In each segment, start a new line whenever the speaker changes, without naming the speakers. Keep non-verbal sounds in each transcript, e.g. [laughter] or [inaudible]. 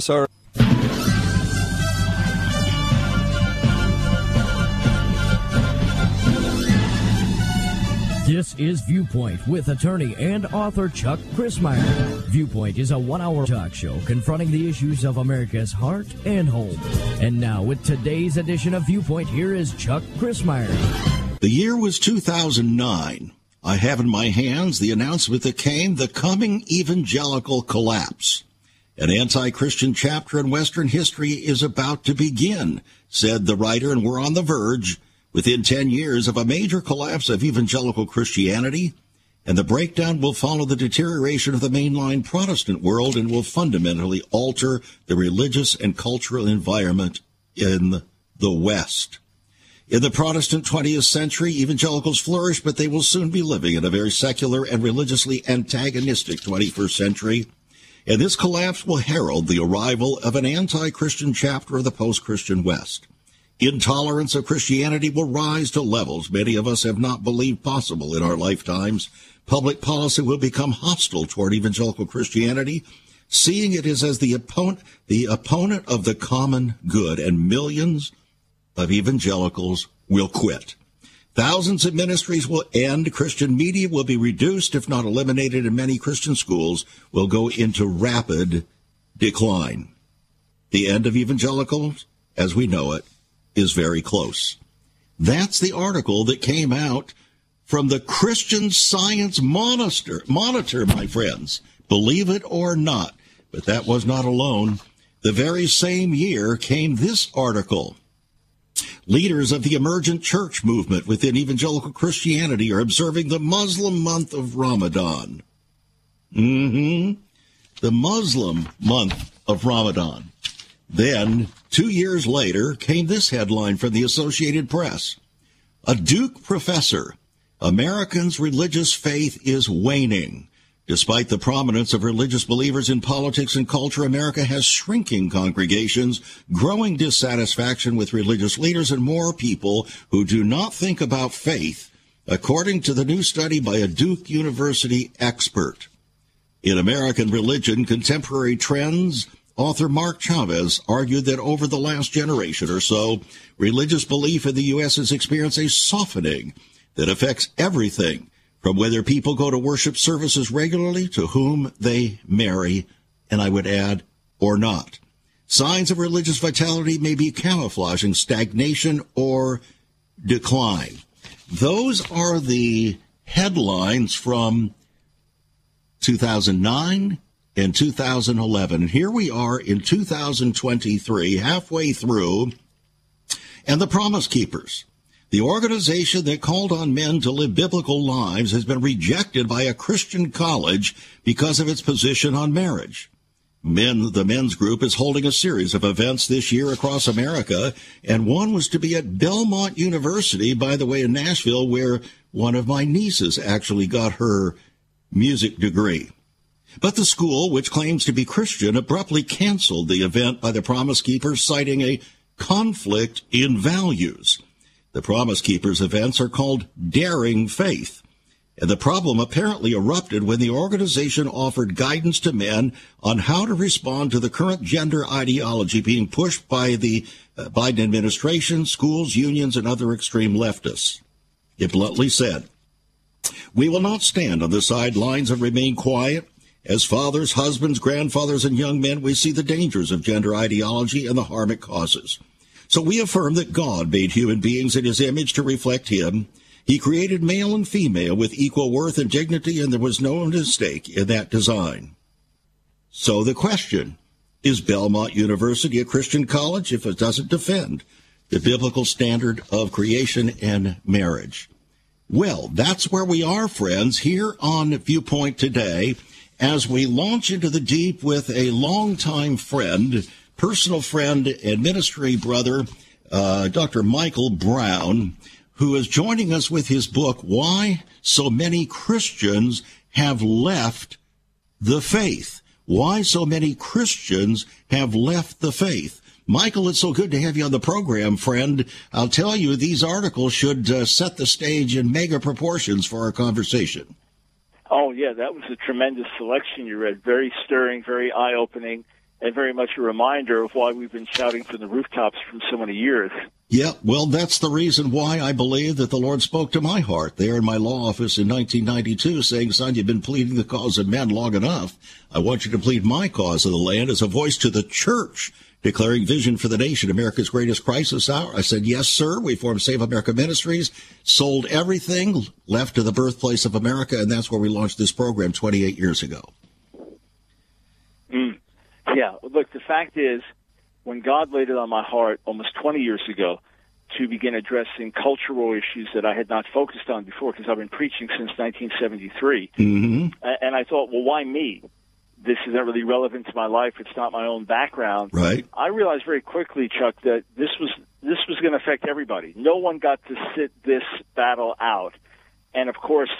sir.
This is Viewpoint with attorney and author Chuck Crismier. Viewpoint is a one hour talk show confronting the issues of America's heart and home. And now, with today's edition of Viewpoint, here is Chuck Crismier.
The year was 2009. I have in my hands the announcement that came the coming evangelical collapse. An anti Christian chapter in Western history is about to begin, said the writer, and we're on the verge within 10 years of a major collapse of evangelical Christianity, and the breakdown will follow the deterioration of the mainline Protestant world and will fundamentally alter the religious and cultural environment in the West. In the Protestant 20th century, evangelicals flourished, but they will soon be living in a very secular and religiously antagonistic 21st century. And this collapse will herald the arrival of an anti-Christian chapter of the post-Christian West. Intolerance of Christianity will rise to levels many of us have not believed possible in our lifetimes. Public policy will become hostile toward evangelical Christianity, seeing it as, as the opponent, the opponent of the common good, and millions of evangelicals will quit. Thousands of ministries will end. Christian media will be reduced, if not eliminated, and many Christian schools will go into rapid decline. The end of evangelicals, as we know it, is very close. That's the article that came out from the Christian Science Monitor, Monitor, my friends. Believe it or not. But that was not alone. The very same year came this article. Leaders of the emergent church movement within evangelical Christianity are observing the Muslim month of Ramadan. Mm-hmm. The Muslim month of Ramadan. Then, two years later, came this headline from the Associated Press. A Duke professor, Americans' religious faith is waning. Despite the prominence of religious believers in politics and culture, America has shrinking congregations, growing dissatisfaction with religious leaders, and more people who do not think about faith, according to the new study by a Duke University expert. In American religion, contemporary trends Author Mark Chaves argued that over the last generation or so, religious belief in the U.S. has experienced a softening that affects everything from whether people go to worship services regularly to whom they marry, and I would add, or not. Signs of religious vitality may be camouflaging stagnation or decline. Those are the headlines from 2009 and 2011. And here we are in 2023, halfway through, and the Promise Keepers. The organization that called on men to live biblical lives has been rejected by a Christian college because of its position on marriage. Men, the men's group is holding a series of events this year across America, and one was to be at Belmont University, by the way, in Nashville, where one of my nieces actually got her music degree. But the school, which claims to be Christian, abruptly canceled the event by the Promise Keepers, citing a conflict in values. The Promise Keepers events are called Daring Faith. And the problem apparently erupted when the organization offered guidance to men on how to respond to the current gender ideology being pushed by the uh, Biden administration, schools, unions, and other extreme leftists. It bluntly said, We will not stand on the sidelines and remain quiet. As fathers, husbands, grandfathers, and young men, we see the dangers of gender ideology and the harm it causes. So we affirm that God made human beings in his image to reflect him. He created male and female with equal worth and dignity, and there was no mistake in that design. So the question is Belmont University a Christian college if it doesn't defend the biblical standard of creation and marriage? Well, that's where we are, friends, here on Viewpoint today as we launch into the deep with a longtime friend, personal friend, and ministry brother, uh, Dr. Michael Brown, who is joining us with his book, Why So Many Christians Have Left the Faith. Why so many Christians have left the faith. Michael, it's so good to have you on the program, friend. I'll tell you, these articles should uh, set the stage in mega proportions for our conversation.
Oh yeah, that was a tremendous selection you read. Very stirring, very eye-opening,
and very much a reminder of why we've been shouting from the rooftops for so many years.
Yeah, well, that's the reason why I believe that the Lord spoke to my heart there in my law office in 1992, saying, Son, you've been pleading the cause of men long enough. I want you to plead my cause of the land as a voice to the church, declaring vision for the nation, America's greatest crisis hour. I said, Yes, sir. We formed Save America Ministries, sold everything, left to the birthplace of America, and that's where we launched this program 28 years ago.
Yeah, look, the fact is, when God laid it on my heart almost 20 years ago to begin addressing cultural issues that I had not focused on before, because I've been preaching since 1973,
mm-hmm.
and I thought, well, why me? This isn't really relevant to my life. It's not my own background.
Right.
I realized very quickly, Chuck, that this was this was going to affect everybody. No one got to sit this battle out, and of course,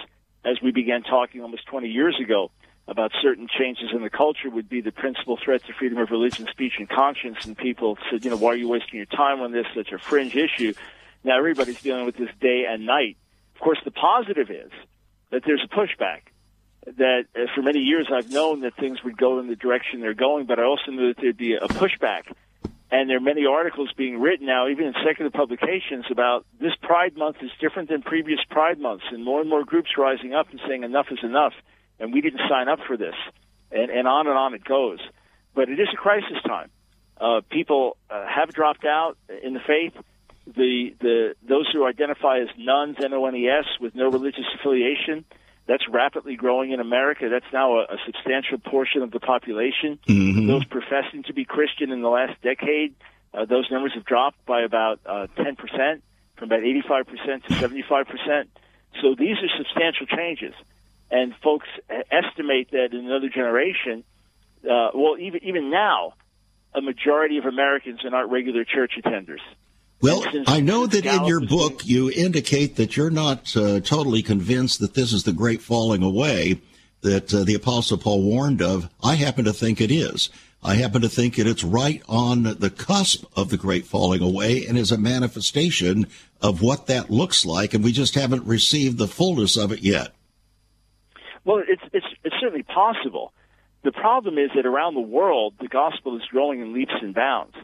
as we began talking almost 20 years ago, about certain changes in the culture would be the principal threat to freedom of religion, speech, and conscience. And people said, you know, why are you wasting your time on this? Such a fringe issue. Now everybody's dealing with this day and night. Of course, the positive is that there's a pushback. That uh, for many years I've known that things would go in the direction they're going, but I also knew that there'd be a pushback. And there are many articles being written now, even in secular publications, about this Pride Month is different than previous Pride months, and more and more groups rising up and saying enough is enough and we didn't sign up for this, and, and on and on it goes. But it is a crisis time. Uh, people uh, have dropped out in the faith. The the those who identify as nones, N-O-N-E-S, with no religious affiliation, that's rapidly growing in America. That's now a, a substantial portion of the population.
Mm-hmm.
Those professing to be Christian in the last decade, uh, those numbers have dropped by about uh, 10%, from about 85% to 75%. So these are substantial changes and folks estimate that in another generation, uh, well, even even now, a majority of Americans are not regular church attenders.
Well, I know that in your book you indicate that you're not uh, totally convinced that this is the great falling away that uh, the Apostle Paul warned of. I happen to think it is. I happen to think that it's right on the cusp of the great falling away and is a manifestation of what that looks like, and we just haven't received the fullness of it yet.
Well, it's it's it's certainly possible. The problem is that around the world, the gospel is growing in leaps and bounds,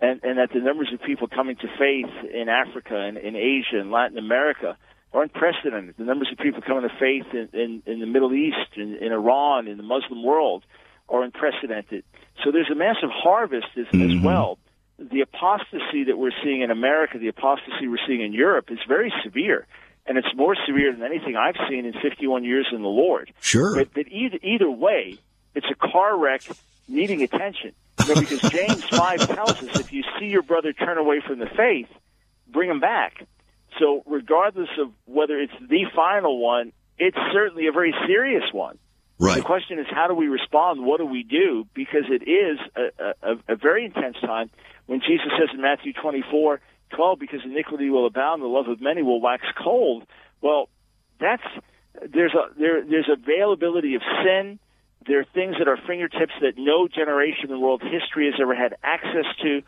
and and that the numbers of people coming to faith in Africa and in Asia and Latin America are unprecedented. The numbers of people coming to faith in in, in the Middle East, in, in Iran, in the Muslim world, are unprecedented. So there's a massive harvest as,
mm-hmm.
as well. The apostasy that we're seeing in America, the apostasy we're seeing in Europe, is very severe and it's more severe than anything I've seen in 51 years in the Lord.
Sure.
But, but either, either way, it's a car wreck needing attention. You know, because [laughs] James 5 tells us if you see your brother turn away from the faith, bring him back. So, regardless of whether it's the final one, it's certainly a very serious one.
Right.
The question is, how do we respond? What do we do? Because it is a, a, a very intense time. When Jesus says in Matthew 24, 12, because iniquity will abound, the love of many will wax cold. Well, that's there's a there there's availability of sin. There are things at our fingertips that no generation in world history has ever had access to.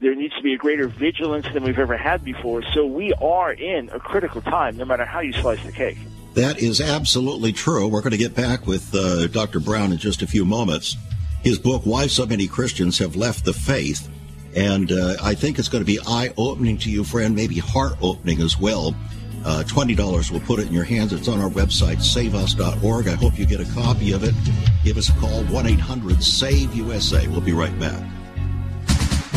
There needs to be a greater vigilance than we've ever had before. So we are in a critical time, no matter how you slice the cake.
That is absolutely true. We're going to get back with uh, Dr. Brown in just a few moments. His book, Why So Many Christians Have Left the Faith, and uh, I think it's going to be eye opening to you, friend, maybe heart opening as well. Uh, $20 will put it in your hands. It's on our website, saveus.org. I hope you get a copy of it. Give us a call, 1 800 SAVE USA. We'll be right back.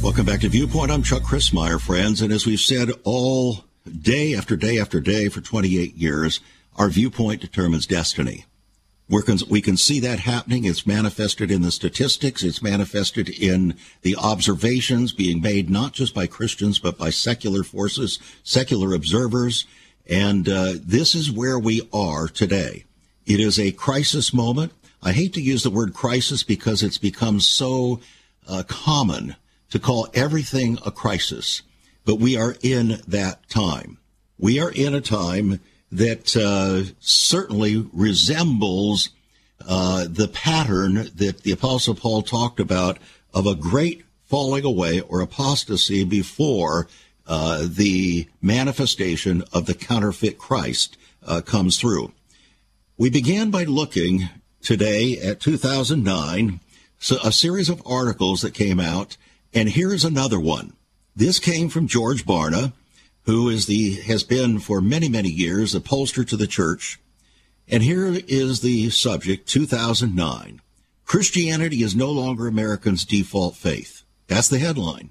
Welcome back to Viewpoint. I'm Chuck Crismier, friends. And as we've said all day after day after day for 28 years, our viewpoint determines destiny. We're con- we can see that happening. It's manifested in the statistics. It's manifested in the observations being made not just by Christians, but by secular forces, secular observers. And uh, this is where we are today. It is a crisis moment. I hate to use the word crisis because it's become so uh, common to call everything a crisis, but we are in that time. We are in a time that uh, certainly resembles uh, the pattern that the Apostle Paul talked about of a great falling away or apostasy before uh, the manifestation of the counterfeit Christ uh, comes through. We began by looking today at 2009, so a series of articles that came out, and here's another one. This came from George Barna, who is the has been for many many years a pollster to the church. And here is the subject 2009. Christianity is no longer Americans' default faith. That's the headline.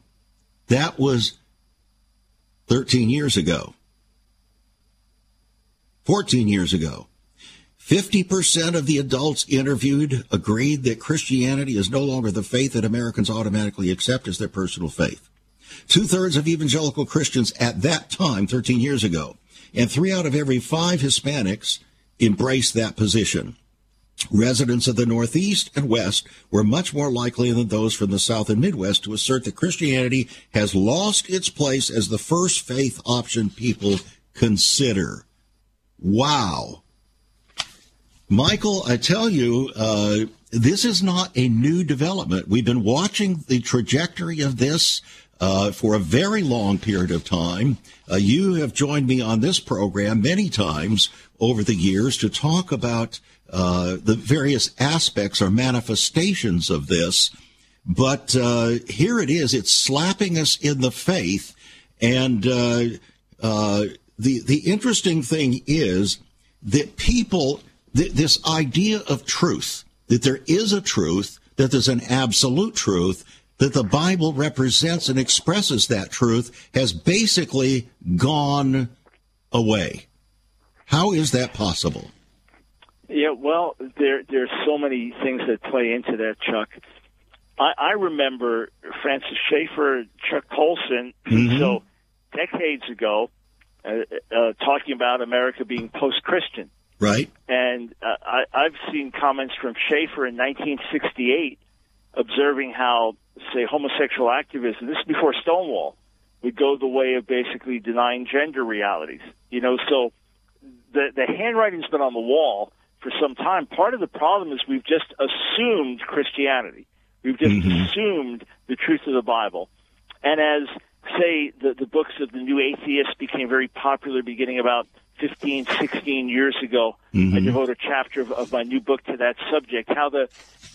That was 13 years ago. 14 years ago. 50% of the adults interviewed agreed that Christianity is no longer the faith that Americans automatically accept as their personal faith. Two thirds of evangelical Christians at that time, 13 years ago, and three out of every five Hispanics embraced that position. Residents of the Northeast and West were much more likely than those from the South and Midwest to assert that Christianity has lost its place as the first faith option people consider. Wow. Michael, I tell you, uh, this is not a new development. We've been watching the trajectory of this uh, for a very long period of time. Uh, you have joined me on this program many times over the years to talk about uh, the various aspects or manifestations of this. But uh, here it is; it's slapping us in the faith, and uh, the the interesting thing is that people th- this idea of truth, that there is a truth, that there's an absolute truth, that the Bible represents and expresses that truth, has basically gone away. How is that possible?
Yeah, well, there there's so many things that play into that, Chuck. I, I remember Francis Schaeffer, Chuck Colson, mm-hmm. so decades ago, uh, uh, talking about America being post-Christian.
Right.
And uh, I, I've seen comments from Schaeffer in 1968 observing how, say, homosexual activism, this is before Stonewall, would go the way of basically denying gender realities. You know, so the, the handwriting's been on the wall for some time. Part of the problem is we've just assumed Christianity. We've just mm-hmm. assumed the truth of the Bible. And as, say, the, the books of the new atheists became very popular beginning about 15, 16 years ago. Mm-hmm. I devote a chapter of, of, my new book to that subject, how the,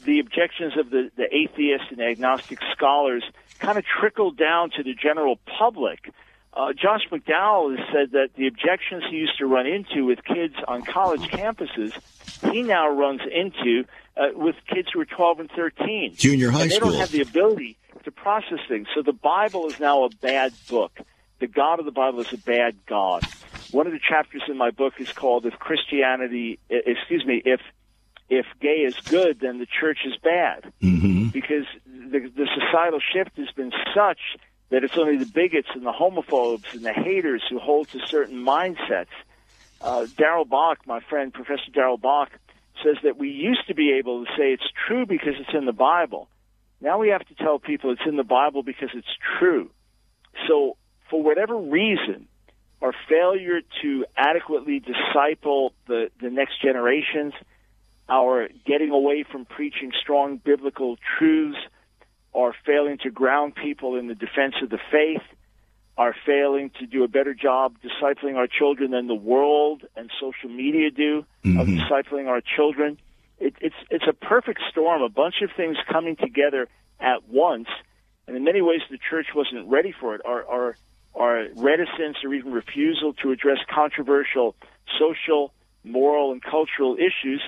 the objections of the, the atheists and agnostic scholars kind of trickled down to the general public. Uh, Josh McDowell has said that the objections he used to run into with kids on college campuses, he now runs into uh, with kids who are 12 and 13.
Junior high
and they
school.
They don't have the ability to process things. So the Bible is now a bad book. The God of the Bible is a bad God. One of the chapters in my book is called "If Christianity," excuse me, if if gay is good, then the church is bad,
mm-hmm.
because the, the societal shift has been such that it's only the bigots and the homophobes and the haters who hold to certain mindsets. Uh, Darrell Bock, my friend Professor Darrell Bock, says that we used to be able to say it's true because it's in the Bible. Now we have to tell people it's in the Bible because it's true. So, for whatever reason, our failure to adequately disciple the, the next generations, our getting away from preaching strong biblical truths, our failing to ground people in the defense of the faith, our failing to do a better job discipling our children than the world and social media do mm-hmm. of discipling our children. It, it's it's a perfect storm, a bunch of things coming together at once, and in many ways the church wasn't ready for it. Our our our reticence or even refusal to address controversial social, moral, and cultural issues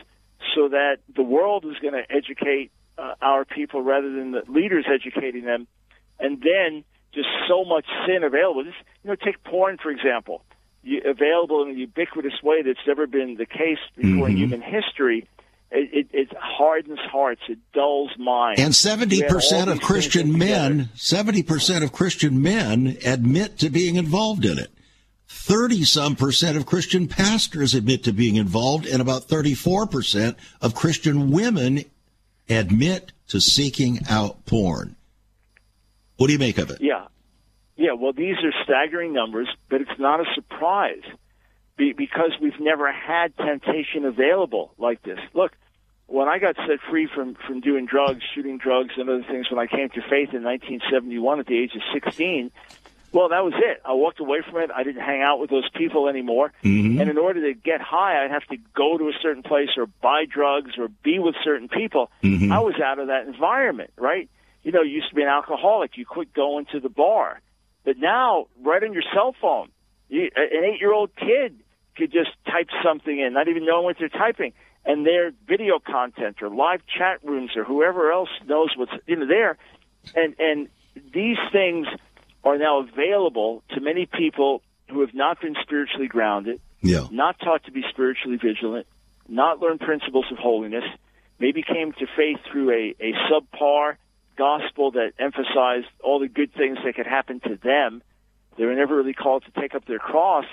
so that the world is going to educate uh, our people rather than the leaders educating them. And then just so much sin available. Just, you know, take porn, for example, you, available in a ubiquitous way that's never been the case before mm-hmm. in human history it, it, it, hardens hearts. It dulls minds.
And seventy percent of Christian men, seventy percent of Christian men admit to being involved in it. 30 some percent of Christian pastors admit to being involved, and about 34 percent of Christian women admit to seeking out porn. What do you make of it?
Yeah. Yeah, well, these are staggering numbers, but it's not a surprise because we've never had temptation available like this. Look, when I got set free from, from doing drugs, shooting drugs, and other things, when I came to faith in 1971 at the age of 16, well, that was it. I walked away from it. I didn't hang out with those people anymore. Mm-hmm. And in order to get high, I'd have to go to a certain place or buy drugs or be with certain people. Mm-hmm. I was out of that environment, right? You know, you used to be an alcoholic. You quit going to the bar. But now, right on your cell phone, you, an eight-year-old kid could just type something in, not even knowing what they're typing, and their video content or live chat rooms or whoever else knows what's you know there, and and these things are now available to many people who have not been spiritually grounded,
yeah.
not taught to be spiritually vigilant, not learned principles of holiness, maybe came to faith through a, a subpar gospel that emphasized all the good things that could happen to them. They were never really called to take up their cross.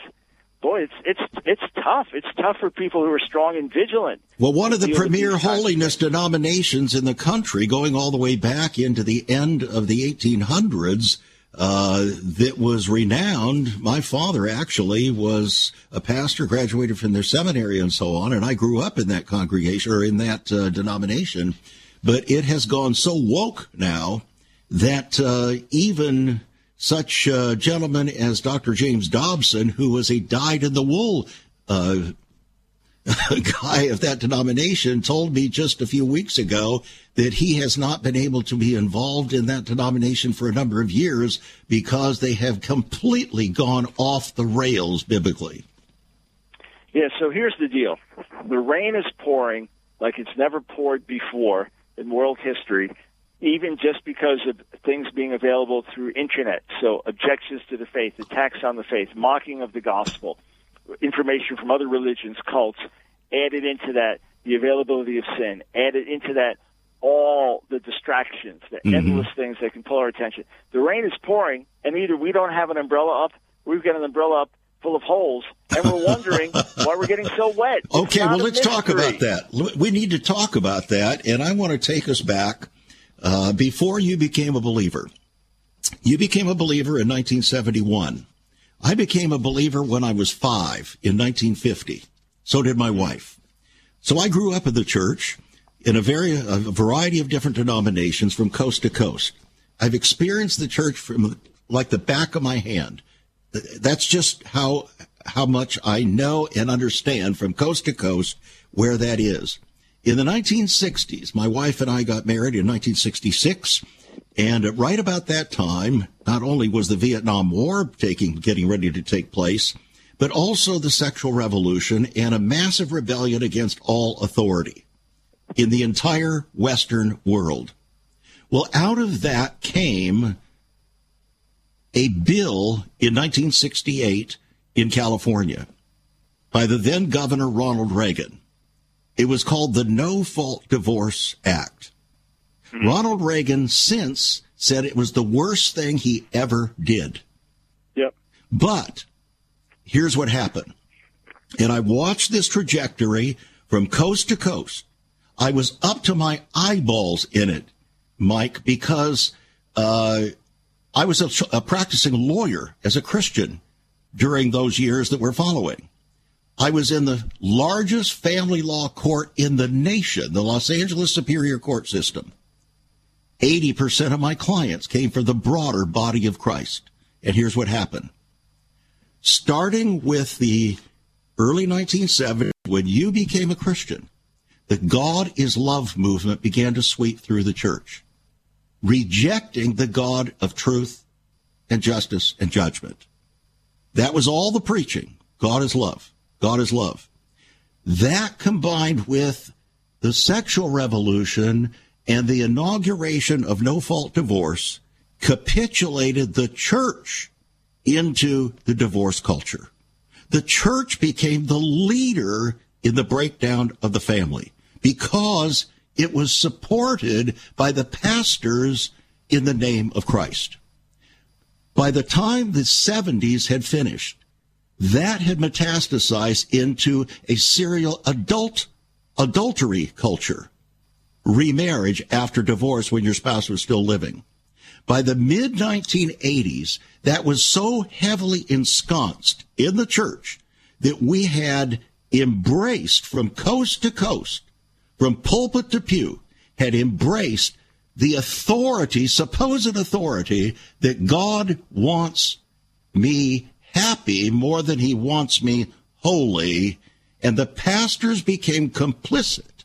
Boy, it's it's it's tough. It's tough for people who are strong and vigilant.
Well, one of the premier holiness denominations in the country, going all the way back into the end of the 1800s, uh, that was renowned. My father actually was a pastor, graduated from their seminary and so on, and I grew up in that congregation or in that uh, denomination. But it has gone so woke now that uh, even such uh, gentlemen as Dr. James Dobson, who was a dyed in the wool uh, [laughs] guy of that denomination, told me just a few weeks ago that he has not been able to be involved in that denomination for a number of years because they have completely gone off the rails biblically.
Yeah, so here's the deal the rain is pouring like it's never poured before in world history, even just because of things being available through internet. So objections to the faith, attacks on the faith, mocking of the gospel, information from other religions, cults, added into that the availability of sin, added into that all the distractions, the mm-hmm. endless things that can pull our attention. The rain is pouring, and either we don't have an umbrella up, we've got an umbrella up full of holes, and we're wondering [laughs] why we're getting so wet. It's
okay, well, let's talk about that. We need to talk about that, and I want to take us back uh, before you became a believer. You became a believer in 1971. I became a believer when I was five in 1950. So did my wife. So I grew up in the church in a very a variety of different denominations from coast to coast. I've experienced the church from like the back of my hand. That's just how how much I know and understand from coast to coast where that is. In the 1960s, my wife and I got married in 1966, and right about that time, not only was the Vietnam War taking getting ready to take place, but also the sexual revolution and a massive rebellion against all authority in the entire Western world. Well, out of that came a bill in 1968 in California by the then Governor Ronald Reagan. It was called the No Fault Divorce Act. Mm-hmm. Ronald Reagan since said it was the worst thing he ever did.
Yep.
But here's what happened. And I watched this trajectory from coast to coast. I was up to my eyeballs in it, Mike, because uh, I was a, a practicing lawyer as a Christian during those years that we're following. I was in the largest family law court in the nation, the Los Angeles Superior Court System. 80% of my clients came from the broader body of Christ. And here's what happened. Starting with the early 1970s, when you became a Christian, the God is love movement began to sweep through the church rejecting the God of truth and justice and judgment. That was all the preaching. God is love. God is love. That combined with the sexual revolution and the inauguration of no fault divorce capitulated the church into the divorce culture. The church became the leader in the breakdown of the family because it was supported by the pastors in the name of Christ. By the time the 70s had finished, that had metastasized into a serial adult adultery culture, remarriage after divorce when your spouse was still living. By the mid 1980s, that was so heavily ensconced in the church that we had embraced from coast to coast, from pulpit to pew, had embraced the authority, supposed authority, that God wants me happy more than he wants me holy. And the pastors became complicit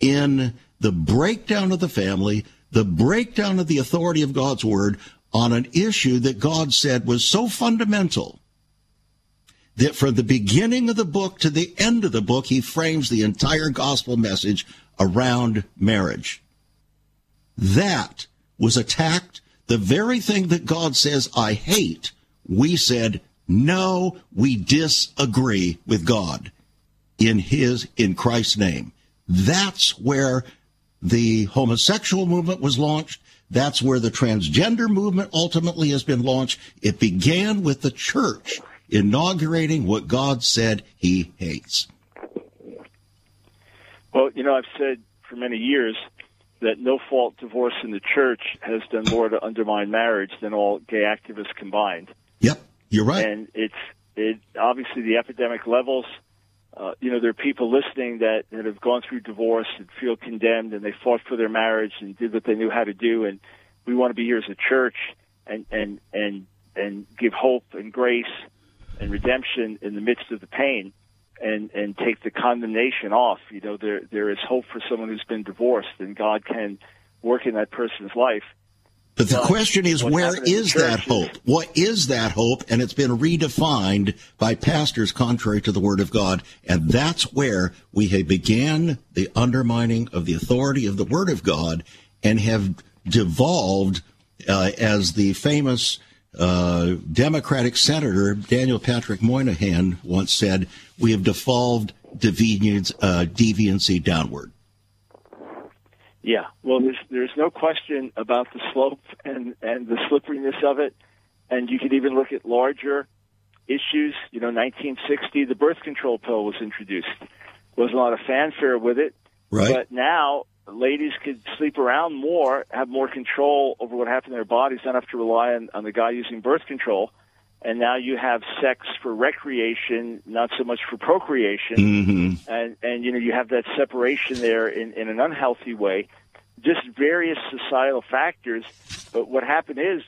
in the breakdown of the family, the breakdown of the authority of God's word on an issue that God said was so fundamental that from the beginning of the book to the end of the book, he frames the entire gospel message around marriage. That was attacked. The very thing that God says, I hate, we said, no, we disagree with God in his, in Christ's name. That's where the homosexual movement was launched. That's where the transgender movement ultimately has been launched. It began with the church inaugurating what God said he hates.
Well, you know, I've said for many years that no fault divorce in the church has done more to undermine marriage than all gay activists combined.
Yep, you're right.
And it's it obviously the epidemic levels. Uh, you know, there are people listening that, that have gone through divorce and feel condemned, and they fought for their marriage and did what they knew how to do. And we want to be here as a church and and and and give hope and grace and redemption in the midst of the pain and and take the condemnation off. You know, there there is hope for someone who's been divorced, and God can work in that person's life.
But the question is, where is that hope? What is that hope? And it's been redefined by pastors contrary to the Word of God. And that's where we have began the undermining of the authority of the Word of God and have devolved uh, as the famous uh, Democratic Senator Daniel Patrick Moynihan once said, we have devolved deviance, uh, deviancy downward.
Yeah, well, there's there's no question about the slope and and the slipperiness of it, and you could even look at larger issues. You know, 1960, the birth control pill was introduced. Wasn't a lot of fanfare with it,
right?
But now ladies could sleep around more, have more control over what happened in their bodies, don't have to rely on, on the guy using birth control. And now you have sex for recreation, not so much for procreation.
Mm-hmm.
And, and, you know, you have that separation there in, in an unhealthy way. Just various societal factors. But what happened is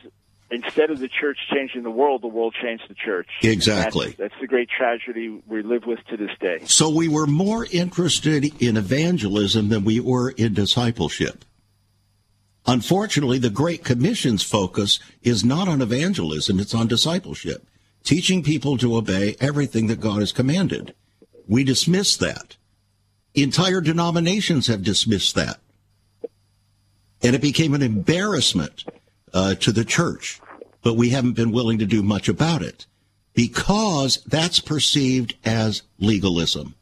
instead of the church changing the world, the world changed the church.
Exactly.
That's, that's, the great tragedy we live with to this day.
So we were more interested in evangelism than we were in discipleship. Unfortunately, the Great Commission's focus is not on evangelism, it's on discipleship, teaching people to obey everything that God has commanded. We dismiss that. Entire denominations have dismissed that. And it became an embarrassment uh, to the church, but we haven't been willing to do much about it because that's perceived as legalism.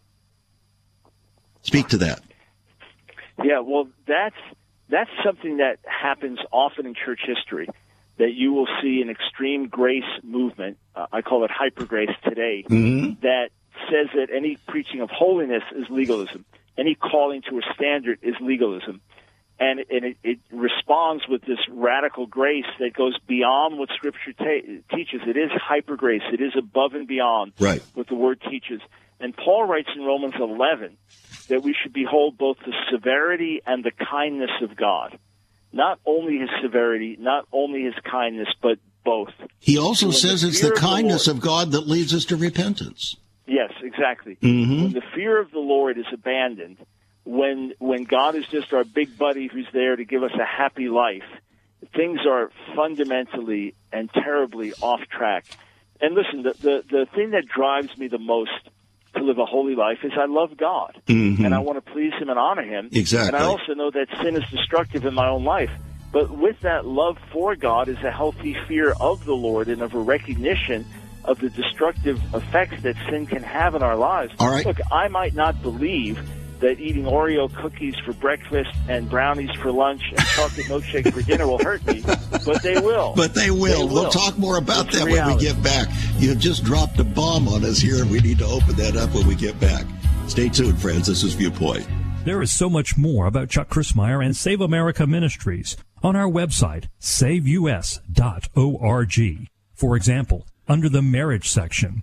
Speak to that.
Yeah, well, that's that's something that happens often in church history. That you will see an extreme grace movement. Uh, I call it hyper grace today.
Mm-hmm.
That says that any preaching of holiness is legalism. Any calling to a standard is legalism and, and it, it, responds with this radical grace that goes beyond what Scripture ta- teaches. It is hyper grace. It is above and beyond
right.
what the Word teaches. And Paul writes in Romans 11 that we should behold both the severity and the kindness of God. Not only His severity, not only His kindness, but both.
He also so says the it's the kindness
the
of God that leads us to repentance.
Yes, exactly.
Mm-hmm.
When the fear of the Lord is abandoned, when when God is just our big buddy who's there to give us a happy life, things are fundamentally and terribly off track. And listen, the the, the thing that drives me the most to live a holy life is I love God
mm-hmm.
and I want to please Him and honor Him.
Exactly.
And I also know that sin is destructive in my own life. But with that love for God is a healthy fear of the Lord and of a recognition of the destructive effects that sin can have in our lives.
All right.
Look, I might not believe that eating Oreo cookies for breakfast and brownies for lunch and chocolate milkshake for dinner will hurt me, but they will.
But they will.
They
We'll
will.
talk more about
It's
that when we get back. You have just dropped a bomb on us here, and we need to open that up when we get back. Stay tuned, friends. This is Viewpoint.
There is so much more about Chuck Crismier and Save America Ministries on our website, saveus.org. For example, under the marriage section,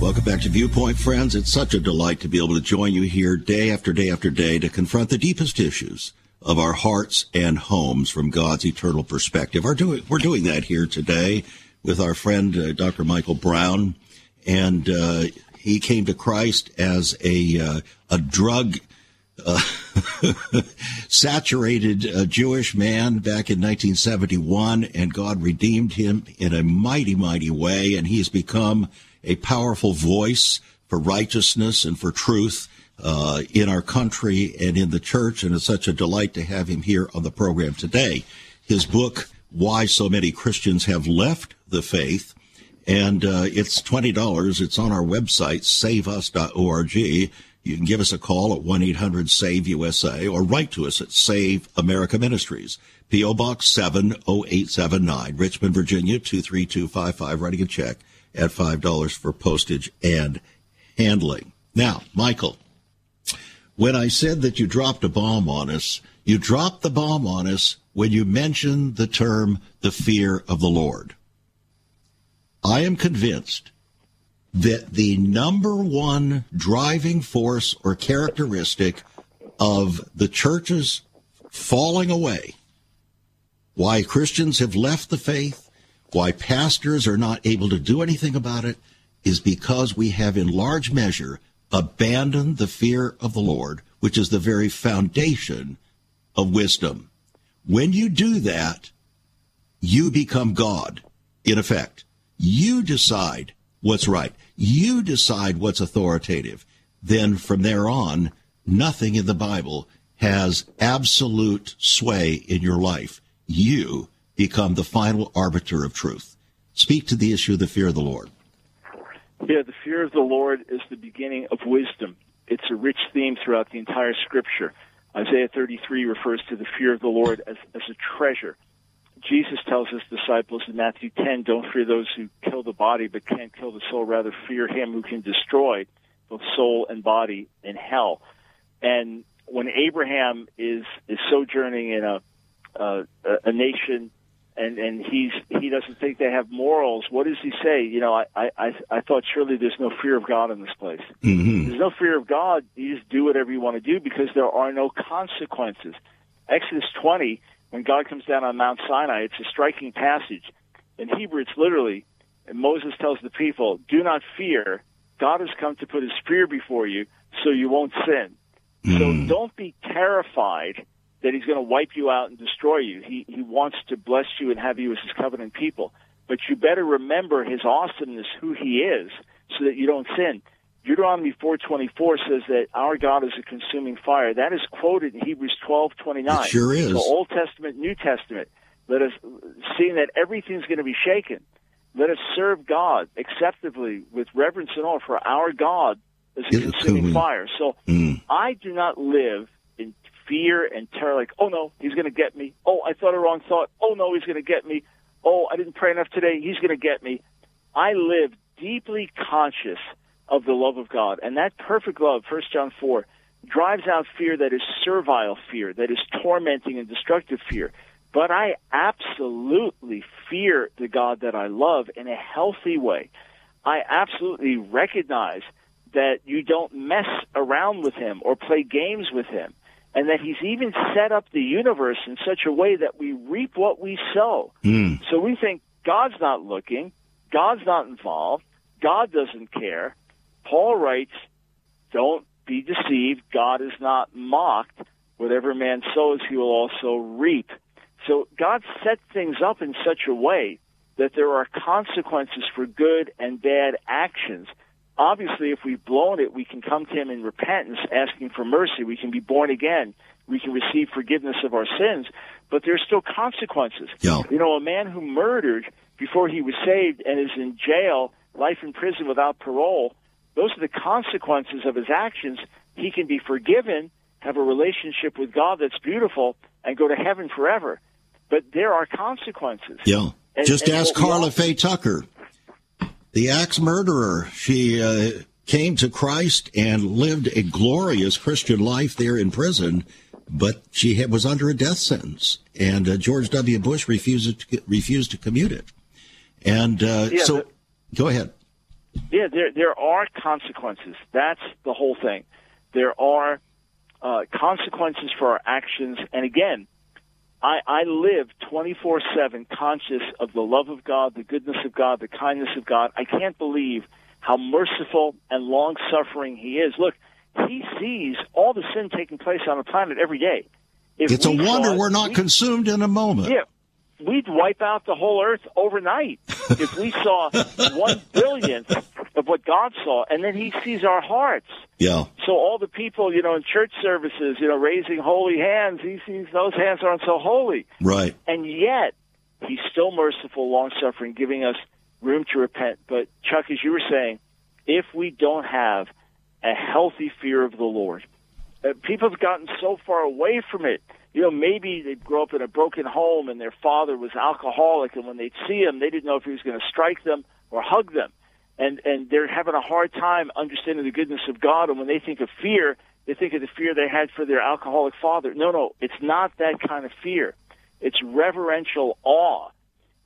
Welcome back to Viewpoint, friends. It's such a delight to be able to join you here day after day after day to confront the deepest issues of our hearts and homes from God's eternal perspective. We're doing, we're doing that here today with our friend uh, Dr. Michael Brown, and uh, he came to Christ as a uh, a drug uh, [laughs] saturated uh, Jewish man back in 1971, and God redeemed him in a mighty, mighty way, and he has become a powerful voice for righteousness and for truth uh, in our country and in the church, and it's such a delight to have him here on the program today. His book, Why So Many Christians Have Left the Faith, and uh, it's twenty dollars. It's on our website, saveus.org. You can give us a call at one eight hundred Save USA or write to us at Save America Ministries, PO Box seven zero eight seven nine, Richmond, Virginia two three two five five. Writing a check at five dollars for postage and handling. Now, Michael, when I said that you dropped a bomb on us, you dropped the bomb on us when you mentioned the term the fear of the Lord. I am convinced that the number one driving force or characteristic of the church's falling away, why Christians have left the faith, why pastors are not able to do anything about it, is because we have in large measure abandoned the fear of the Lord, which is the very foundation of wisdom. When you do that, you become God, in effect. You decide what's right. You decide what's authoritative. Then from there on, nothing in the Bible has absolute sway in your life. You become the final arbiter of truth. Speak to the issue of the fear of the Lord.
Yeah, the fear of the Lord is the beginning of wisdom. It's a rich theme throughout the entire scripture. Isaiah 33 refers to the fear of the Lord as, as a treasure. Jesus tells his disciples in Matthew 10, don't fear those who kill the body but can't kill the soul, rather fear him who can destroy both soul and body in hell. And when Abraham is, is sojourning in a, uh, a nation and and he's he doesn't think they have morals. What does he say? You know, I I I thought surely there's no fear of God in this place.
Mm-hmm.
There's no fear of God. You just do whatever you want to do because there are no consequences. Exodus 20, when God comes down on Mount Sinai, it's a striking passage. In Hebrew, it's literally, and Moses tells the people, "Do not fear. God has come to put His fear before you, so you won't sin. So don't be terrified." That he's going to wipe you out and destroy you. He he wants to bless you and have you as his covenant people. But you better remember his awesomeness, who he is, so that you don't sin. Deuteronomy 4:24 says that our God is a consuming fire. That is quoted in Hebrews 12:29.
It sure is.
So Old Testament, New Testament. Let us seeing that everything's going to be shaken. Let us serve God acceptably with reverence and awe, for our God is a consuming fire. So
Mm.
I do not live fear and terror like, oh no, he's going to get me. Oh, I thought a wrong thought. Oh no, he's going to get me. Oh, I didn't pray enough today. He's going to get me. I live deeply conscious of the love of God. And that perfect love, 1 John 4, drives out fear that is servile fear, that is tormenting and destructive fear. but I absolutely fear the God that I love in a healthy way. I absolutely recognize that you don't mess around with him or play games with him, and that he's even set up the universe in such a way that we reap what we sow.
Mm.
So we think God's not looking, God's not involved, God doesn't care. Paul writes, Don't be deceived, God is not mocked. Whatever man sows, he will also reap. So God set things up in such a way that there are consequences for good and bad actions. Obviously, if we've blown it, we can come to Him in repentance, asking for mercy. We can be born again. We can receive forgiveness of our sins, but there's still consequences.
Yeah.
You know, a man who murdered before he was saved and is in jail, life in prison without parole, those are the consequences of his actions. He can be forgiven, have a relationship with God that's beautiful, and go to heaven forever. But there are consequences.
Yeah.
And-
Just
and
ask
Karla
Faye Tucker, the axe murderer. She uh, came to Christ and lived a glorious Christian life there in prison, but she had, was under a death sentence, and uh, George W. Bush refused to, refused to commute it. And uh,
Yeah,
so,
but-
go ahead.
Yeah, there there are consequences. That's the whole thing. There are uh, consequences for our actions, and again, I, I live twenty four seven conscious of the love of God, the goodness of God, the kindness of God. I can't believe how merciful and long suffering He is. Look, He sees all the sin taking place on the planet every day. If
It's a wonder
saw
we're not
we-
consumed in a moment.
yeah, we'd wipe out the whole earth overnight [laughs] if we saw one billionth of what God saw, and then He sees our hearts.
Yeah.
So all the people, you know, in church services, you know, raising holy hands, He sees those hands aren't so holy,
Right.
and yet He's still merciful, long suffering, giving us room to repent. But Chuck, as you were saying, if we don't have a healthy fear of the Lord, uh, people have gotten so far away from it. You know, maybe they grew up in a broken home and their father was alcoholic, and when they'd see him, they didn't know if he was going to strike them or hug them, and and they're having a hard time understanding the goodness of God. And when they think of fear, they think of the fear they had for their alcoholic father. No, no, it's not that kind of fear. It's reverential awe.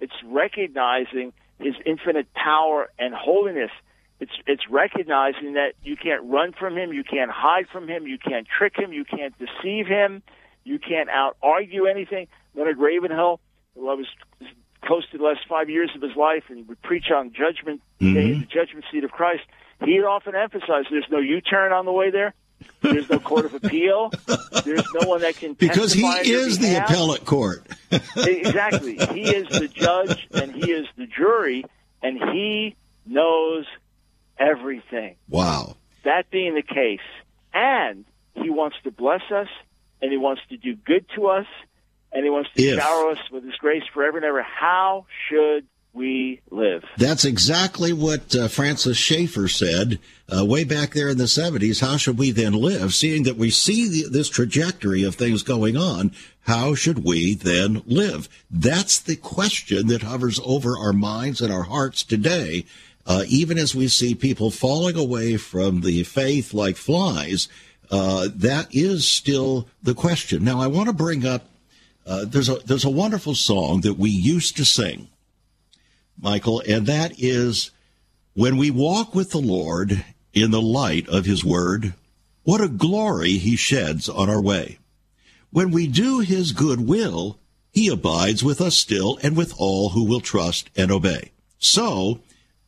It's recognizing His infinite power and holiness. It's it's recognizing that you can't run from Him, you can't hide from Him, you can't trick Him, you can't deceive Him, you can't out argue anything. Leonard Ravenhill, who I was close to the last five years of his life, and he would preach on Judgment Day, mm-hmm. the Judgment Seat of Christ. He'd often emphasize there's no U-turn on the way there. There's no court of appeal. There's no one that can
Because he
testify on your
is the appellate court. [laughs]
exactly. He is the judge and he is the jury, and he knows everything.
Wow.
That being the case, and he wants to bless us, and he wants to do good to us, and he wants to
If.
shower us with his grace forever and ever. How should we live?
That's exactly what uh, Francis Schaeffer said uh, way back there in the 70s. How should we then live? Seeing that we see the, this trajectory of things going on, how should we then live? That's the question that hovers over our minds and our hearts today. Uh, even as we see people falling away from the faith like flies, uh, that is still the question. Now, I want to bring up uh, there's a there's a wonderful song that we used to sing Michael, and that is when we walk with the Lord in the light of his word, what a glory he sheds on our way. When we do his good will, he abides with us still and with all who will trust and obey. So,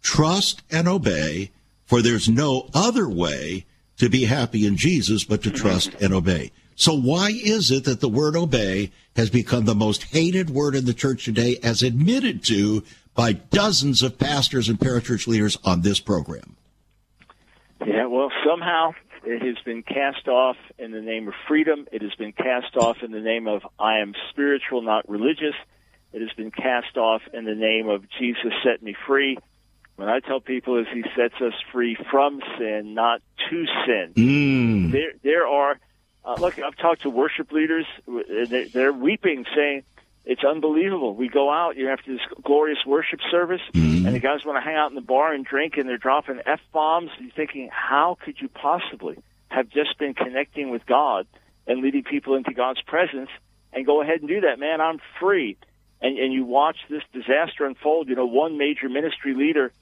trust and obey, for there's no other way to be happy in Jesus but to mm-hmm. trust and obey. So why is it that the word obey has become the most hated word in the church today as admitted to by dozens of pastors and parachurch leaders on this program?
Yeah, well, somehow it has been cast off in the name of freedom. It has been cast off in the name of I am spiritual, not religious. It has been cast off in the name of Jesus set me free. When I tell people is he sets us free from sin, not to sin.
Mm.
There, there are. Uh, look, I've talked to worship leaders. and they- They're weeping, saying it's unbelievable. We go out, you after this glorious worship service, and the guys want to hang out in the bar and drink, and they're dropping f bombs. You're thinking, how could you possibly have just been connecting with God and leading people into God's presence, and go ahead and do that, man. I'm free. And and you watch this disaster unfold. You know, one major ministry leader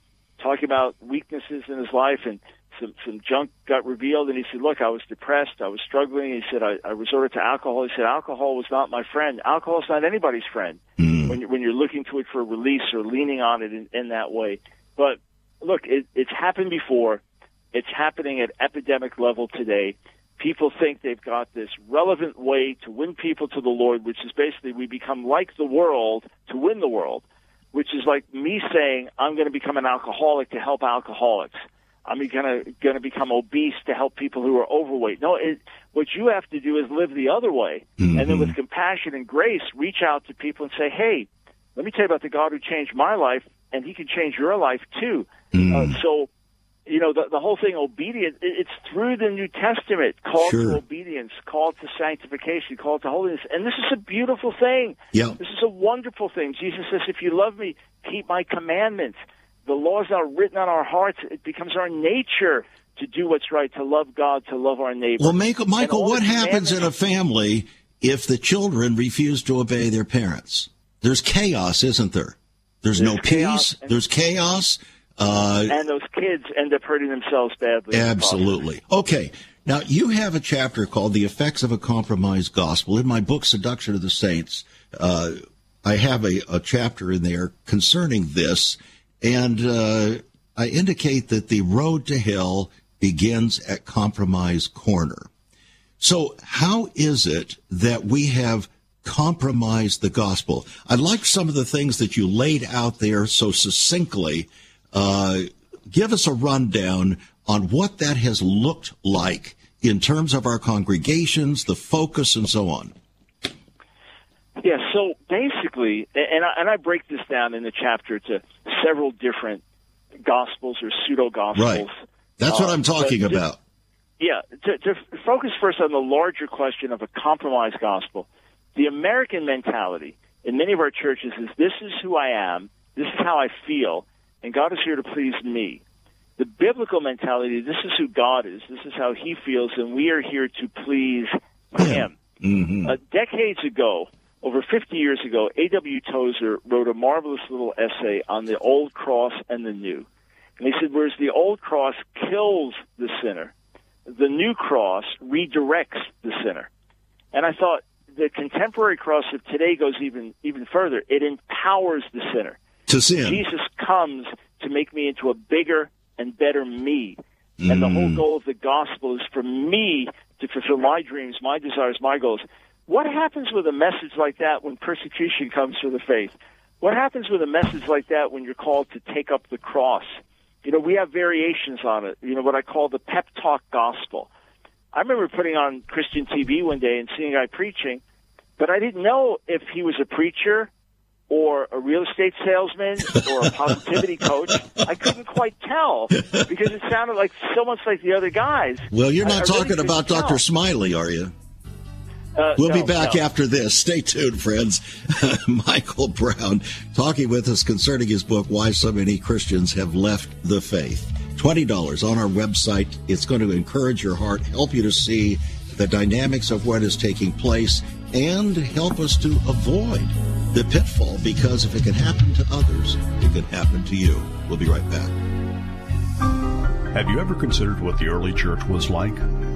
talking about weaknesses in his life and some some junk got revealed and he said look i was depressed. I was struggling. He said i, I resorted to alcohol. He said alcohol was not my friend. Alcohol is not anybody's friend mm. when, you, when you're looking to it for release or leaning on it in, in that way. But look it, it's happened before. It's happening at epidemic level today. People think they've got this relevant way to win people to the lord which is basically we become like the world to win the world which is like me saying i'm going to become an alcoholic to help alcoholics I'm going to going to become obese to help people who are overweight. No, it, what you have to do is live the other way, mm-hmm. and then with compassion and grace, reach out to people and say, "Hey, let me tell you about the God who changed my life, and He can change your life too." Mm. Uh, so, you know, the, the whole thing, obedience, it, it's through the New Testament, called sure. to obedience, called to sanctification, called to holiness, and this is a beautiful thing.
Yeah.
This is a wonderful thing. Jesus says, "If you love me, keep my commandments." The laws are written on our hearts. It becomes our nature to do what's right, to love God, to love our neighbor.
Well, Michael, Michael what happens in a family if the children refuse to obey their parents? There's chaos, isn't there? There's, there's no peace. There's chaos.
Uh, and those kids end up hurting themselves badly.
Absolutely. Okay. Now, you have a chapter called The Effects of a Compromised Gospel. In my book, Seduction of the Saints, uh, I have a, a chapter in there concerning this. And uh, I indicate that the road to hell begins at Compromise Corner. So, how is it that we have compromised the gospel? I like some of the things that you laid out there so succinctly. Uh, give us a rundown on what that has looked like in terms of our congregations, the focus, and so on.
Yeah, so basically, and I, and I break this down in the chapter to several different gospels or pseudo gospels.
Right. That's what uh, I'm talking about.
yeah, to, to focus first on the larger question of a compromised gospel, the American mentality in many of our churches is this is who I am, this is how I feel, and God is here to please me. The biblical mentality, this is who God is, this is how He feels, and we are here to please Him. Mm-hmm. Uh, decades ago, over 50 years ago, A.W. Tozer wrote a marvelous little essay on the old cross and the new. And he said, whereas the old cross kills the sinner, the new cross redirects the sinner. And I thought the contemporary cross of today goes even, even further. It empowers the sinner.
To sin.
Jesus comes to make me into a bigger and better me. Mm. And the whole mm. goal of the gospel is for me to fulfill my dreams, my desires, my goals. What happens with a message like that when persecution comes for the faith? What happens with a message like that when you're called to take up the cross? You know, we have variations on it. You know, what I call the pep talk gospel. I remember putting on Christian TV one day and seeing a guy preaching, but I didn't know if he was a preacher or a real estate salesman or a positivity coach. I couldn't quite tell because it sounded like so much like the other guys.
Well, you're not I, I talking really about Dr. Smiley, are you?
Uh,
we'll
no,
be back
no.
after this. Stay tuned, friends. [laughs] Michael Brown talking with us concerning his book, Why So Many Christians Have Left the Faith. $20 on our website. It's going to encourage your heart, help you to see the dynamics of what is taking place, and help us to avoid the pitfall because if it can happen to others, it can happen to you. We'll be right back.
Have you ever considered what the early church was like?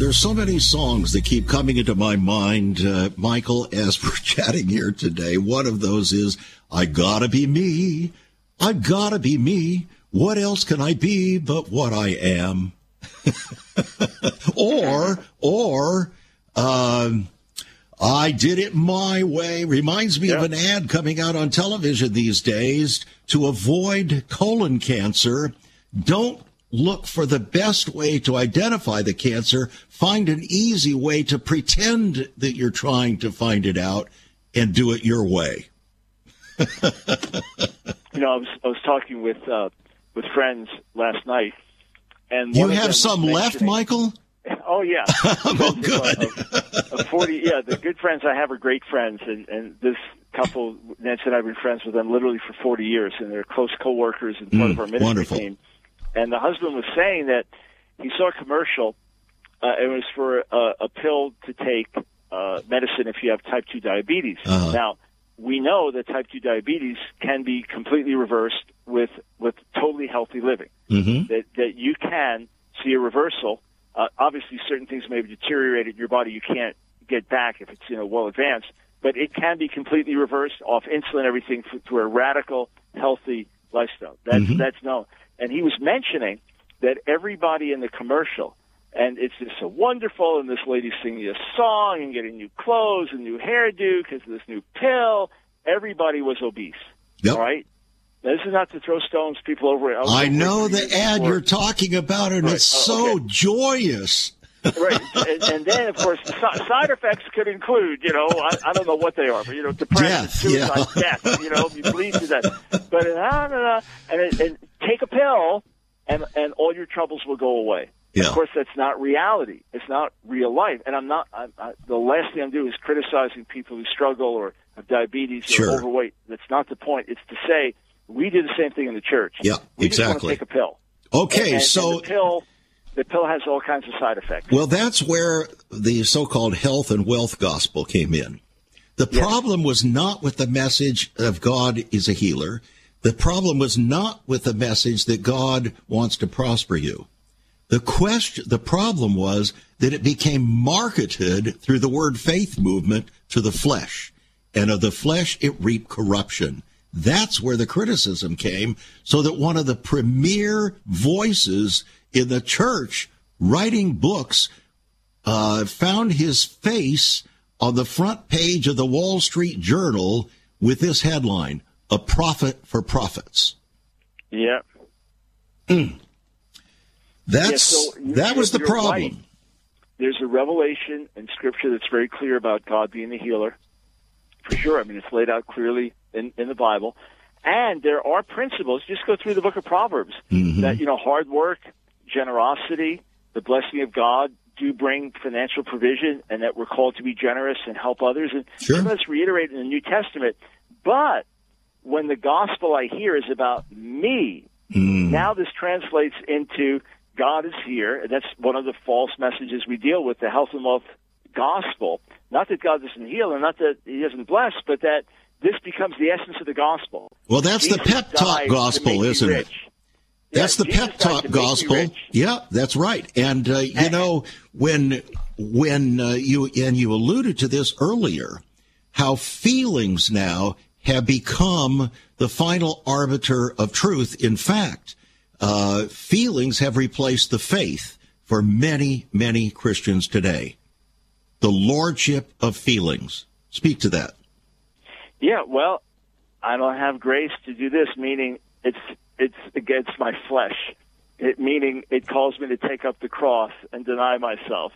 There's so many songs that keep coming into my mind, uh, Michael, as [laughs] we're chatting here today. One of those is, I gotta be me. I gotta be me. What else can I be but what I am? [laughs] or, or, um, I did it my way. Reminds me of an ad coming out on television these days to avoid colon cancer. Don't look for the best way to identify the cancer. Find an easy way to pretend that you're trying to find it out and do it your way. [laughs]
you know, I was, I was talking with uh, with friends last night, and
you have some left, Michael. [laughs]
Oh yeah,
oh good.
Of, of Forty, yeah, the good friends I have are great friends, and and this couple, Nancy and I've been friends with them literally for forty years, and they're close coworkers and part
Mm,
of our ministry
wonderful.
team. And the husband was saying that he saw a commercial. Uh, it was for a, a pill to take uh, medicine if you have type two diabetes.
Uh-huh.
Now we know that type two diabetes can be completely reversed with with totally healthy living.
hmm
That that you can see a reversal. Uh, obviously, certain things may have deteriorated in your body. You can't get back if it's you know well advanced, but it can be completely reversed off insulin, everything through a radical, healthy lifestyle. That's
Mhm.
that's known. And he was mentioning that everybody in the commercial, and it's just so wonderful, and this lady's singing a song and getting new clothes and new hairdo because of this new pill. Everybody was obese.
Yep.
All right. Now, this is not to throw stones people over. was
I know the ad
before.
you're talking about, and
Right.
it's
Oh,
so
okay.
joyous.
right, [laughs] and, and then of course the si- side effects could include, you know, I, I don't know what they are, but you know, depression,
Death,
suicide,
yeah.
death. You know, if you bleed to death. But uh, and, and take a pill, and and all your troubles will go away.
Yeah.
Of course, that's not reality. It's not real life. And I'm not. I'm, I, the last thing I'm doing is criticizing people who struggle or have diabetes
Sure.
or overweight. That's not the point. It's to say we do the same thing in the church.
Yeah,
we
exactly.
take a pill.
Okay,
And- and
so
the pill, the pill has all kinds of side effects.
Well, that's where the so-called health and wealth gospel came in. The problem was not with the message of God is a healer. The problem was not with the message that God wants to prosper you. The question, the problem was that it became marketed through the word faith movement to the flesh. And of the flesh, it reaped corruption. That's where the criticism came. So that one of the premier voices in the church writing books uh, found his face on the front page of the Wall Street Journal with this headline, A profit for Prophets.
Yeah.
That's,
Yeah, so you-
that was the problem.
right. There's a revelation in Scripture that's very clear about God being the healer. For sure. I mean, it's laid out clearly in, in the Bible. And there are principles. Just go through the book of Proverbs
Mm-hmm.
that, you know, hard work, generosity, the blessing of God do bring financial provision and that we're called to be generous and help others. And
Sure.
that's reiterated in the New Testament. But when the gospel I hear is about me,
Mm.
now this translates into God is here. and That's one of the false messages we deal with, the health and wealth gospel. Not that God doesn't heal and not that he doesn't bless, but that this becomes the essence of the gospel.
Well, that's the pep talk gospel, isn't it? That's
Yeah,
the
Jesus
pep talk gospel. Yeah, that's right. And uh, you know when when uh, you and you alluded to this earlier, how feelings now have become the final arbiter of truth. In fact, uh, feelings have replaced the faith for many many Christians today. The lordship of feelings. Speak to that.
Yeah, well, I don't have grace to do this, meaning it's it's against my flesh. It meaning it calls me to take up the cross and deny myself.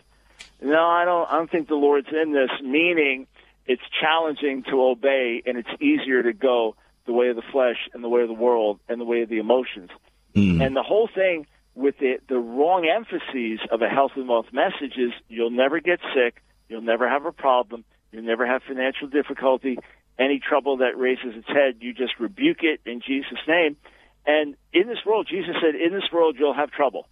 No, I don't. I don't think the Lord's in this. Meaning, it's challenging to obey, and it's easier to go the way of the flesh and the way of the world and the way of the emotions. Hmm. And the whole thing with the the wrong emphases of a health and wealth message is you'll never get sick, you'll never have a problem, you'll never have financial difficulty, any trouble that raises its head, you just rebuke it in Jesus' name. And in this world, Jesus said, "In this world you'll have trouble."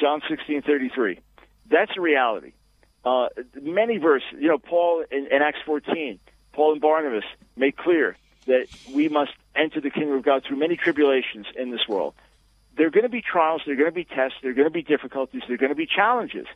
John sixteen thirty three. That's a reality. Uh, many verses, you know, Paul in, in Acts fourteen, Paul and Barnabas make clear that we must enter the kingdom of God through many tribulations in this world. There are going to be trials, there are going to be tests, there are going to be difficulties, there are going to be challenges.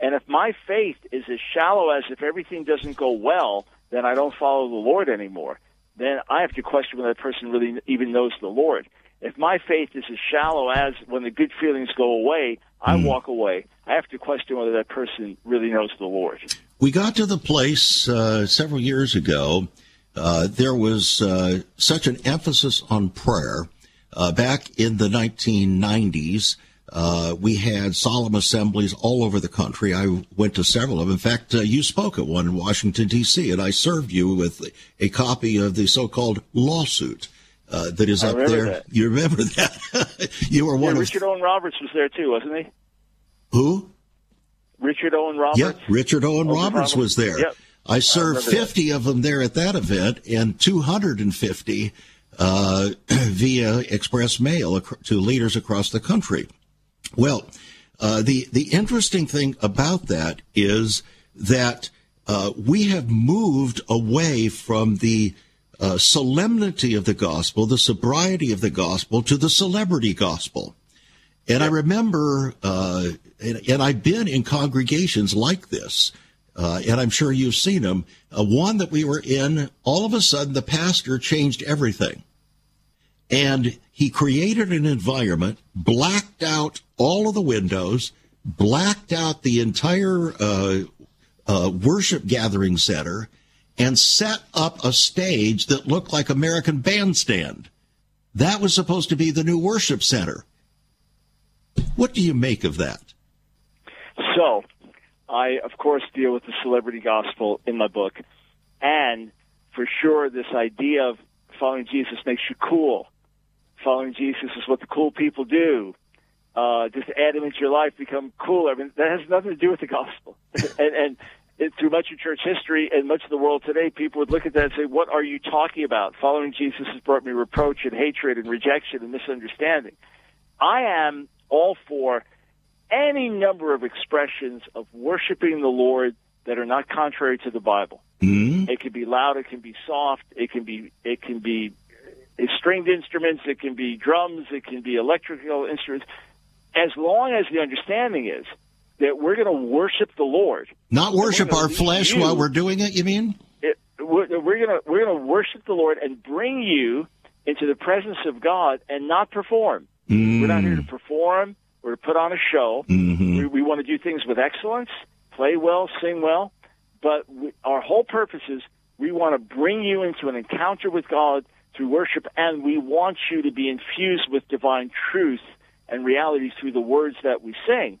And if my faith is as shallow as if everything doesn't go well, then I don't follow the Lord anymore. Then I have to question whether that person really even knows the Lord. If my faith is as shallow as when the good feelings go away, I mm. walk away. I have to question whether that person really knows the Lord.
We got to the place uh, several years ago. Uh, there was uh, such an emphasis on prayer uh, back in the 1990s. Uh, we had solemn assemblies all over the country. I went to several of them. In fact, uh, you spoke at one in Washington, D.C., and I served you with a copy of the so-called lawsuit uh, that is
I
up there.
That.
You remember that? [laughs] you were one
yeah,
of
Richard Owen Roberts was there too, wasn't he?
Who?
Richard Owen Roberts.
Yep, Richard Owen Roberts was there.
Yep.
I served I 50 that. of them there at that event and 250 uh, [clears throat] via express mail to leaders across the country. Well, uh, the the interesting thing about that is that uh, we have moved away from the uh, solemnity of the gospel, the sobriety of the gospel, to the celebrity gospel. And I remember, uh, and, and, I've been in congregations like this, uh, and I'm sure you've seen them. Uh, one that we were in, all of a sudden, the pastor changed everything. And he created an environment, blacked out all of the windows, blacked out the entire uh, uh, worship gathering center, and set up a stage that looked like American Bandstand. That was supposed to be the new worship center. What do you make of that?
So, I, of course, deal with the celebrity gospel in my book. And for sure, this idea of following Jesus makes you cool. Following Jesus is what the cool people do. Uh, just add him into your life, become cool. I mean, that has nothing to do with the gospel. [laughs] and, and it, through much of church history and much of the world today, people would look at that and say, "What are you talking about? Following Jesus has brought me reproach and hatred and rejection and misunderstanding." I am all for any number of expressions of worshiping the Lord that are not contrary to the Bible.
Mm-hmm.
It can be loud, it can be soft, it can be it can be stringed instruments, it can be drums, it can be electrical instruments. As long as the understanding is that we're going to worship the Lord,
not worship our flesh you, while we're doing it. You mean?
It, we're going to we're going to worship the Lord and bring you into the presence of God and not perform.
Mm.
We're not here to perform. We're to put on a show.
Mm-hmm.
We, we, want to do things with excellence, play well, sing well. But we, our whole purpose is we want to bring you into an encounter with God through worship, and we want you to be infused with divine truth and reality through the words that we sing.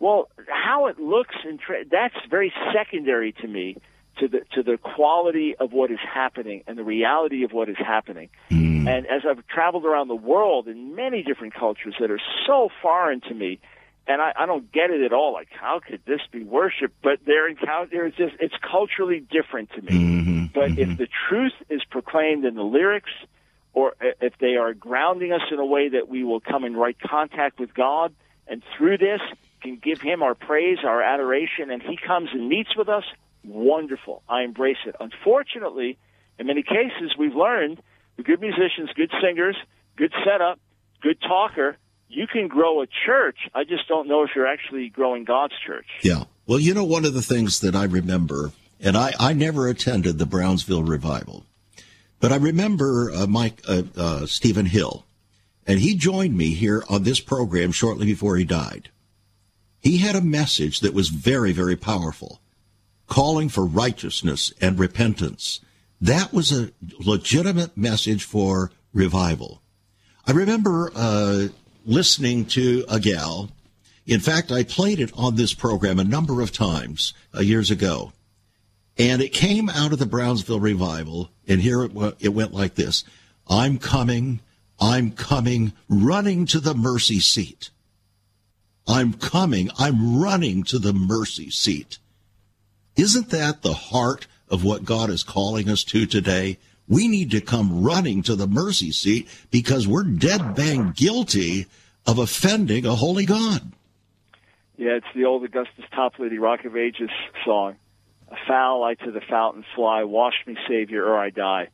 Well, how it looks and tra- that's very secondary to me to the to the quality of what is happening and the reality of what is happening.
Mm.
And as I've traveled around the world in many different cultures that are so foreign to me, and I, I don't get it at all. Like, how could this be worship? But their encounter is just it's culturally different to me.
Mm-hmm.
But
mm-hmm.
if the truth is proclaimed in the lyrics, or if they are grounding us in a way that we will come in right contact with God, and through this can give Him our praise, our adoration, and He comes and meets with us, wonderful. I embrace it. Unfortunately, in many cases, we've learned good musicians, good singers, good setup, good talker, you can grow a church. I just don't know if you're actually growing God's church.
Yeah. Well, you know, one of the things that I remember, and I, I never attended the Brownsville revival, but I remember uh, Mike uh, uh, Stephen Hill, and he joined me here on this program shortly before he died. He had a message that was very, very powerful calling for righteousness and repentance. That was a legitimate message for revival. I remember uh, listening to a gal. In fact, I played it on this program a number of times uh, years ago. And it came out of the Brownsville revival. And here it, it went like this I'm coming, I'm coming, running to the mercy seat. I'm coming, I'm running to the mercy seat. Isn't that the heart of what God is calling us to today? We need to come running to the mercy seat because we're dead bang guilty of offending a holy God.
Yeah, it's the old Augustus Toplady Rock of Ages song. A foul I to the fountain fly, wash me, Savior, or I die.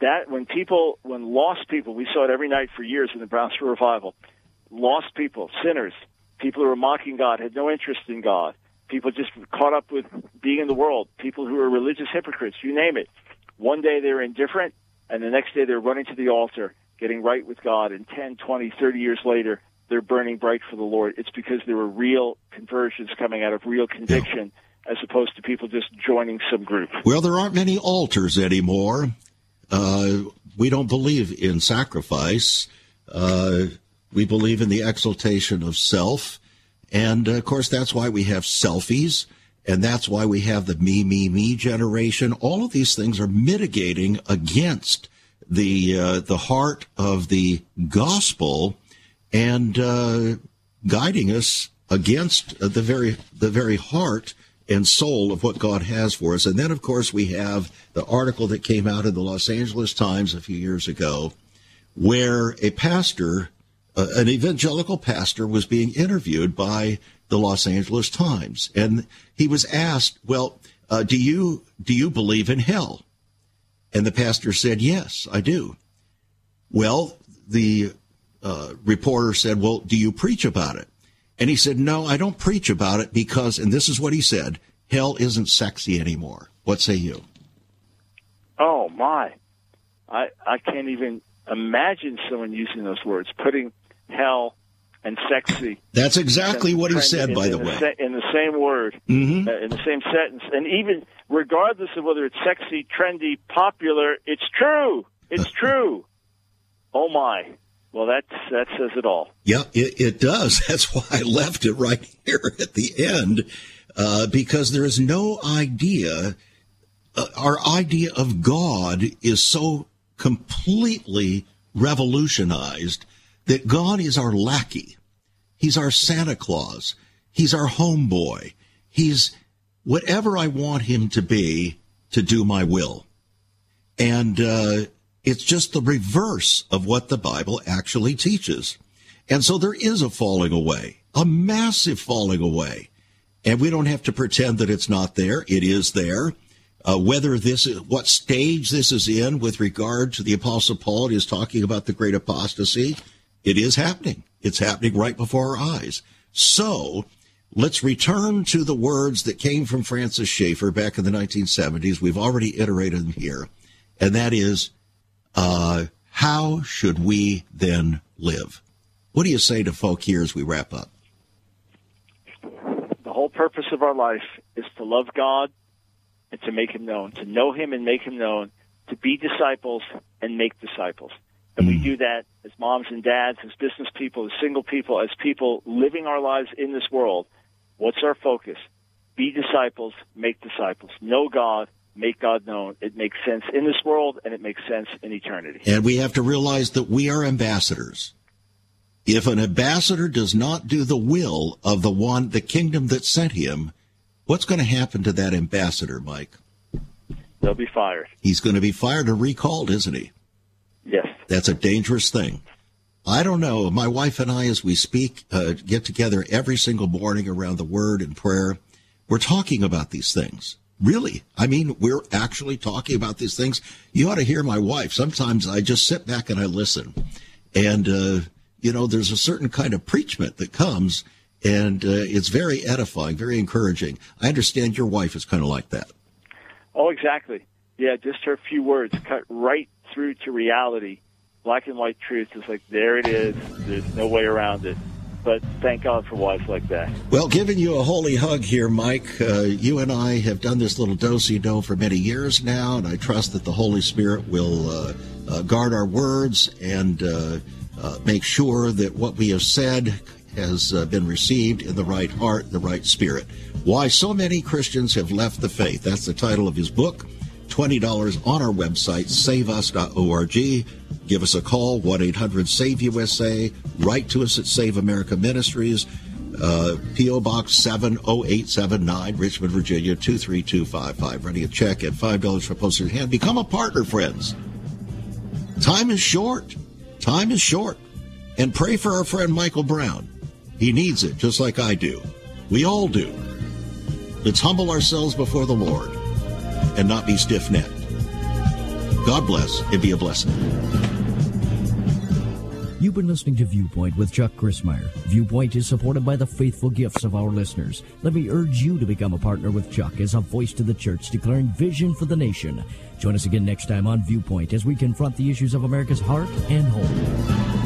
That when people, when lost people, we saw it every night for years in the Brownsville revival. Lost people, sinners, people who were mocking God, had no interest in God, people just caught up with being in the world, people who are religious hypocrites, you name it. One day they're indifferent, and the next day they're running to the altar, getting right with God, and 10, 20, 30 years later, they're burning bright for the Lord. It's because there were real conversions coming out of real conviction. Yeah as opposed to people just joining some group.
Well, there aren't many altars anymore. Uh, we don't believe in sacrifice. Uh, we believe in the exaltation of self. And uh, of course, that's why we have selfies. And that's why we have the me, me, me generation. All of these things are mitigating against the, uh, the heart of the gospel and, uh, guiding us against the very, the very heart and soul of what God has for us. And then, of course, we have the article that came out in the Los Angeles Times a few years ago where a pastor, uh, an evangelical pastor, was being interviewed by the Los Angeles Times. And he was asked, well, uh, do you, do you believe in hell? And the pastor said, yes, I do. Well, the uh, reporter said, well, do you preach about it? And he said, No, I don't preach about it because, and this is what he said hell isn't sexy anymore. What say you?
Oh, my. I, I can't even imagine someone using those words, putting hell and sexy.
That's exactly what he said, in, by in the, the way.
in the same word,
mm-hmm.
uh, in the same sentence. And even regardless of whether it's sexy, trendy, popular, it's true. It's [laughs] true. Oh, my. Well, that that says it all.
Yeah, it, it does. [laughs] That's why I left it right [laughs] here at the end, uh, because there is no idea. Uh, our idea of God is so completely revolutionized that God is our lackey. He's our Santa Claus. He's our homeboy. He's whatever I want him to be to do my will. And uh, it's just the reverse of what the Bible actually teaches. And so there is a falling away, a massive falling away. And we don't have to pretend that it's not there. It is there. Uh, whether this is what stage this is in with regard to the apostle Paul is talking about the great apostasy. It is happening. It's happening right before our eyes. So let's return to the words that came from Francis Schaeffer back in the 1970s. We've already iterated them here. And that is uh, how should we then live? What do you say to folk here as we wrap up?
The whole purpose of our life is to love God and to make Him known, to know Him and make Him known, to be disciples and make disciples. And we hmm. do that as moms and dads, as business people, as single people, as people living our lives in this world. What's our focus? Be disciples, make disciples. Know God, make God known. It makes sense in this world and it makes sense in eternity.
And we have to realize that we are ambassadors. If an ambassador does not do the will of the one, the kingdom that sent him, what's going to happen to that ambassador, Mike?
They'll be fired.
He's going to be fired or recalled, isn't he?
Yes.
That's a dangerous thing. I don't know. My wife and I, as we speak, uh, get together every single morning around the word and prayer. We're talking about these things. Really. I mean, we're actually talking about these things. You ought to hear my wife. Sometimes I just sit back and I listen. And, uh, you know, there's a certain kind of preachment that comes and uh, it's very edifying, very encouraging. I understand your wife is kind of like that.
Oh, exactly. Yeah, just her few words cut right through to reality. Black and white truth is like, there it is. There's no way around it but thank God for wives like that.
Well, giving you a holy hug here, Mike. Uh, you and I have done this little do do for many years now, and I trust that the Holy Spirit will uh, uh, guard our words and uh, uh, make sure that what we have said has uh, been received in the right heart, the right spirit. Why so many Christians have left the faith. That's the title of his book. $20 on our website, saveus.org. Give us a call, 1 800 SAVE USA. Write to us at Save America Ministries, uh, P.O. Box 70879, Richmond, Virginia 23255. Running a check at $5 for postage hand. Become a partner, friends. Time is short. Time is short. And pray for our friend Michael Brown. He needs it, just like I do. We all do. Let's humble ourselves before the Lord and not be stiff necked. God bless and be a blessing.
You've been listening to Viewpoint with Chuck Crismier. Viewpoint is supported by the faithful gifts of our listeners. Let me urge you to become a partner with Chuck as a voice to the church declaring vision for the nation. Join us again next time on Viewpoint as we confront the issues of America's heart and home.